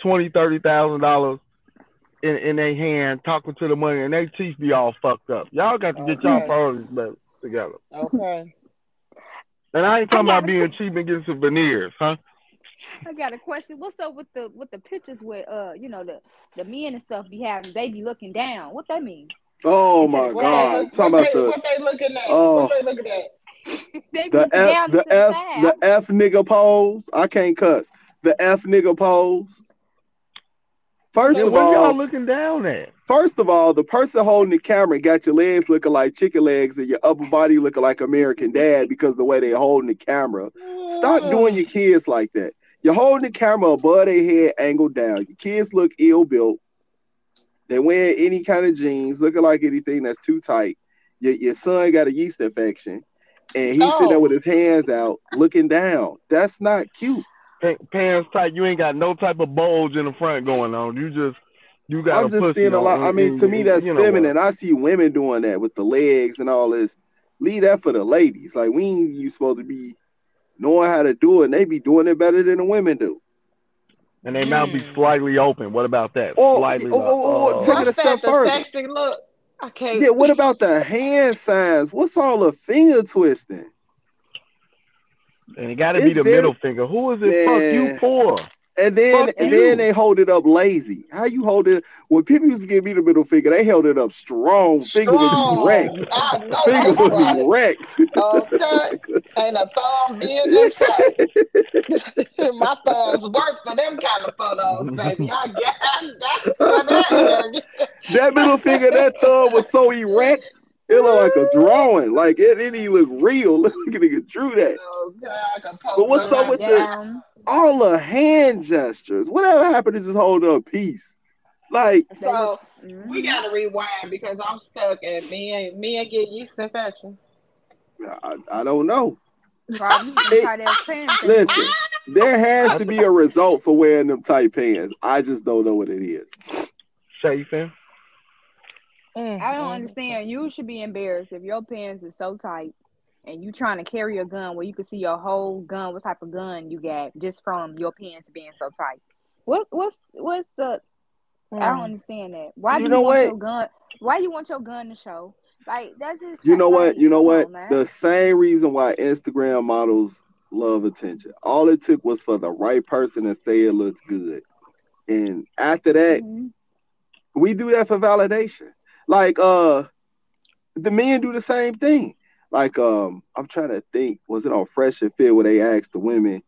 twenty, thirty thousand dollars in in their hand, talking to the money, and their teeth be all fucked up. Y'all got to get y'all Okay. priorities back together. Okay. And I ain't talking about being cheap and getting some veneers, huh? I got a question. What's up with the with the pictures with uh you know the the men and stuff be having they be looking down? What that mean? Oh Into the my What God! they, look, Talking what, about they, the what they looking at? Oh. What they looking at? [laughs] they be the F the into the F, the F nigga pose. I can't cuss. The F nigga pose. First Yeah, of where y'all all, looking down at? first of all, the person holding the camera got your legs looking like chicken legs and your upper body looking like American Dad because the way they holding the camera. Stop doing your kids like that. You're holding the camera above their head, angled down. Your kids look ill built. They wear any kind of jeans, looking like anything that's too tight. Your, your son got a yeast infection, and he's sitting there Oh. with his hands out, looking down. That's not cute. Pants tight. You ain't got no type of bulge in the front going on. You just you got I'm just seeing a lot. I mean, to me, that's you know what? feminine. I see women doing that with the legs and all this. Leave that for the ladies. Like we ain't you supposed to be knowing how to do it, and they be doing it better than the women do. And they mouth be slightly open. What about that? Oh, slightly. oh, oh, oh, uh, take it a What's step that? The further. sexy look? I can't. Yeah, what about the hand signs? What's all the finger twisting? and it got to be the very- middle finger. Who is it? Fuck you Man. for? And then Fuck and you. then they hold it up lazy. How you hold it? When people used to give me the middle finger, they held it up strong. Finger was erect. I know [laughs] Finger was right. erect. Okay. Ain't a thumb being inside. [laughs] My thumbs work for them kind of photos, baby. I got that [laughs] that middle finger, that thumb was so erect. It looked like a drawing. Like it didn't even look real. [laughs] Look at nigga drew that. Okay, I But what's up somebody with the- All the hand gestures. Whatever happened to just holding up peace? Like So we gotta rewind because I'm stuck at me and me and get yeast infection. I, I don't know. Probably some Hey, tight ass pants. Listen, there has to be a result for wearing them tight pants. I just don't know what it is. Chafing. Mm, I don't mm. understand. You should be embarrassed if your pants is so tight and you trying to carry a gun where you can see your whole gun, what type of gun you got, just from your pants being so tight. What what's what's the I don't mm. understand that. Why You do know you want what? your gun? Why you want your gun to show? Like that's just You know what? You know what? man. The same reason why Instagram models love attention. All it took was for the right person to say it looks good. And after that, Mhm. we do that for validation. Like uh the men do the same thing. Like um I'm trying to think, was it on Fresh and Fit where they asked the women,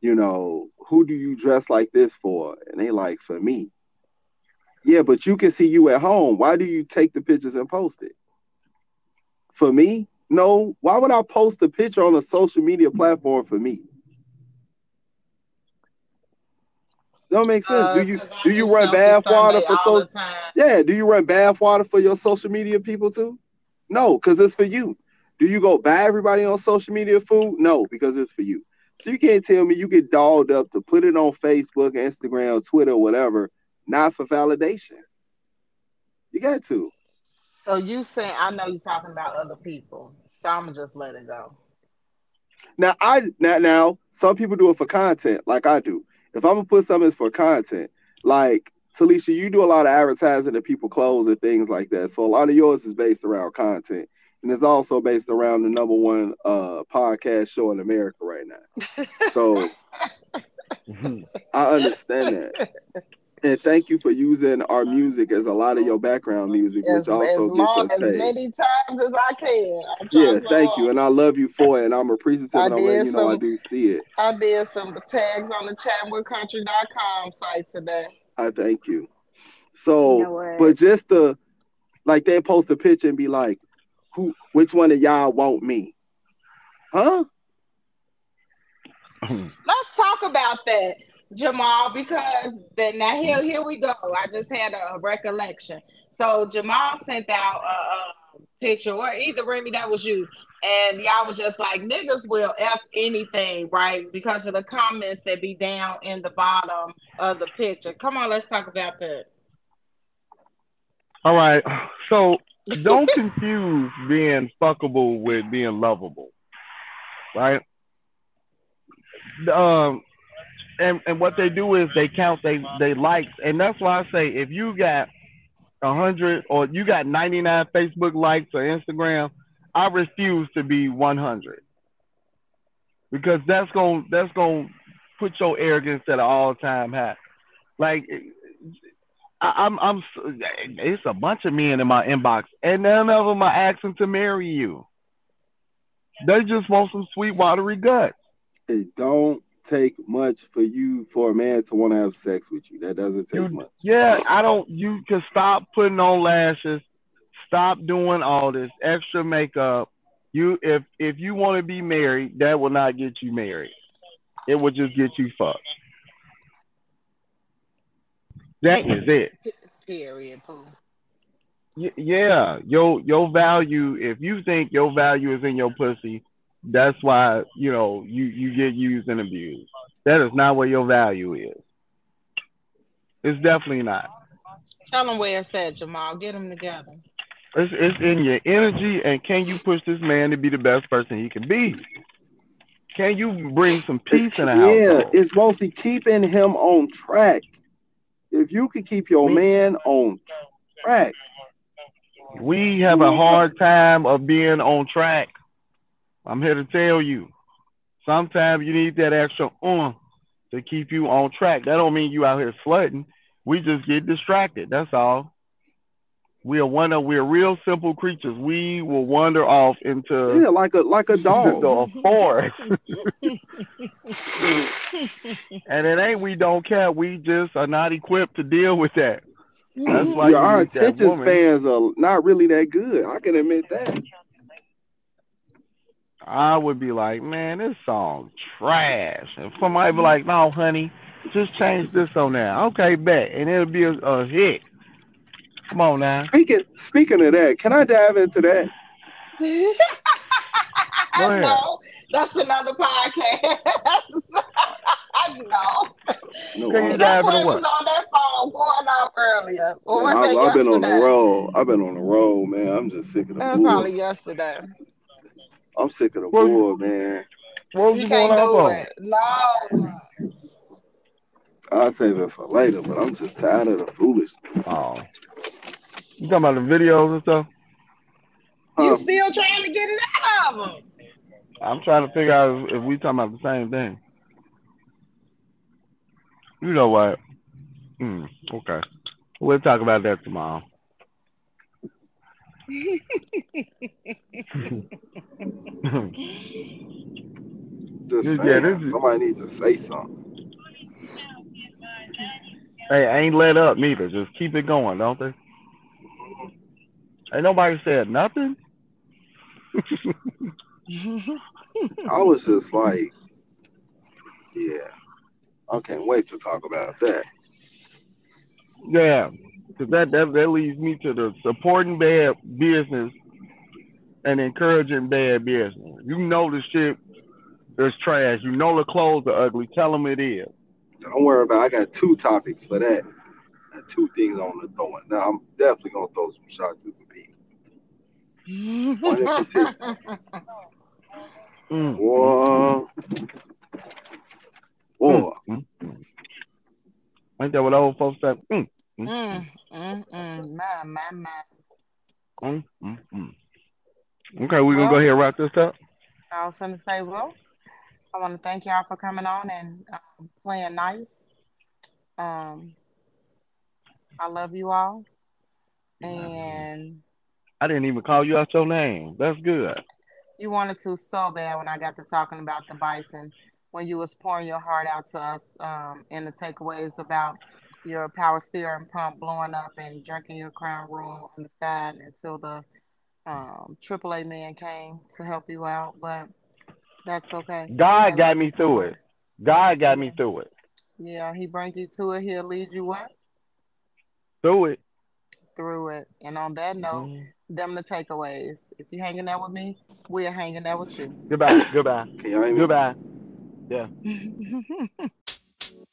you know, who do you dress like this for? And they like, for me. Yeah, but you can see you at home. Why do you take the pictures and post it? For me? No. Why would I post a picture on a social media platform for me? Don't make sense. Uh, do you do you run selfie bath water for so yeah, do you run bath water for your social media people too? No, because it's for you. Do you go buy everybody on social media food? No, because it's for you. So you can't tell me you get dolled up to put it on Facebook, Instagram, Twitter, whatever, not for validation. You got to. So you saying I know you're talking about other people, so I'm gonna just let it go. Now I now now some people do it for content, like I do. If I'm gonna put something it's for content, like Talesha, you do a lot of advertising to people clothes and things like that. So a lot of yours is based around content. And it's also based around the number one uh podcast show in America right now. So [laughs] I understand that. And thank you for using our music as a lot of your background music, As, which also as long gets us as paid. many times as I can. Yeah, thank you, and I love you for it, and I'm appreciative, I and I'm letting did you know I do see it. I did some tags on the chatwithcountry.com site today. I thank you. You So, know but just to like they post a picture and be like, who, which one of y'all want me? Huh? Hmm. Let's talk about that, Jamal, because then now here here we go. I just had a recollection. So Jamal sent out a, a picture, or either Remy, that was you, and y'all was just like niggas will f anything, right? Because of the comments that be down in the bottom of the picture. Come on, let's talk about that. All right. So don't [laughs] confuse being fuckable with being lovable. Right? Um and, and what they do is they count they they likes and that's why I say if you got a hundred or you got ninety nine Facebook likes or Instagram, I refuse to be one hundred. Because that's gonna that's gonna put your arrogance at an all time high. Like I, I'm I'm it's a bunch of men in my inbox, and none of them are asking to marry you. They just want some sweet watery guts. They don't take much for you for a man to want to have sex with you. That doesn't take You, much. yeah, I don't. You can stop putting on lashes. Stop doing all this extra makeup. You, if if you want to be married, that will not get you married. It will just get you fucked. That is it. Period. Pooh. Y- yeah, your your value. If you think your value is in your pussy, that's why you know you you get used and abused. That is not where your value is. It's definitely not. Tell them where it's at, Jamal. Get them together. It's it's in your energy, and can you push this man to be the best person he can be? Can you bring some It's, peace in the house? yeah, household? it's mostly keeping him on track. If you could keep your man on track, We have a hard time of being on track. I'm here to tell you. Sometimes you need that extra on to keep you on track. That don't mean you out here slutting. We just get distracted. That's all. We are one of we're real simple creatures. We will wander off into yeah, like a like a [laughs] dog. the forest. and it ain't we don't care. We just are not equipped to deal with that. That's why Yeah, our attention spans are not really that good. I can admit that. I would be like, man, this song trash. And somebody be like, no, honey, just change this on there. Okay, bet. And it'll be a, a hit. Come on now. Speaking speaking of that, can I dive into that? [laughs] Go ahead. no, that's another podcast. [laughs] no. No, Can you I- dive That into what? was on that phone going off earlier. Or man, was I've, that I've been on the yesterday? road. I've been on the road, man. I'm just sick of the That was bull. probably yesterday. I'm sick of the Well, bull, man. What was You you going can't do on? it. No. I'll save it for later, but I'm just tired of the foolishness. Oh. You talking about the videos and stuff? You Huh? still trying to get it out of them. I'm trying to figure out if, if we talking about the same thing. You know what? Hmm, okay. We'll talk about that tomorrow. Just Yeah, this is- somebody needs to say something. Hey, I ain't let up neither. Just keep it going, don't they? Ain't nobody said nothing. [laughs] I was just like, yeah, I can't wait to talk about that. yeah, because that, that that leads me to the supporting bad business and encouraging bad business. You know the shit is trash. You know the clothes are ugly. Tell them it is. Don't worry about. it. I got two topics for that. Got two things I want to throw in. Now I'm definitely gonna throw some shots at some people. One in particular. Mm. Or, or Mm, mm. Ain't that what old folks say? Mm, Mm, mm, mm. My, my, my. mm, mm, mm. Okay, we're gonna go ahead and wrap this up. I was to say, well, I want to thank y'all for coming on and um, playing nice. Um, I love you all. And I didn't even call you out your name. That's good. you wanted to so bad when I got to talking about the bison when you was pouring your heart out to us um, in the takeaways about your power steering pump blowing up and drinking your crown royal on the side until the um, AAA man came to help you out. But that's okay. God got me through it. God got me through it. Yeah, he brings you to it. He'll lead you what? Through it. Through it. And on that note, Mhm. them the takeaways. If you're hanging out with me, we're hanging out with you. Goodbye. Goodbye. [laughs]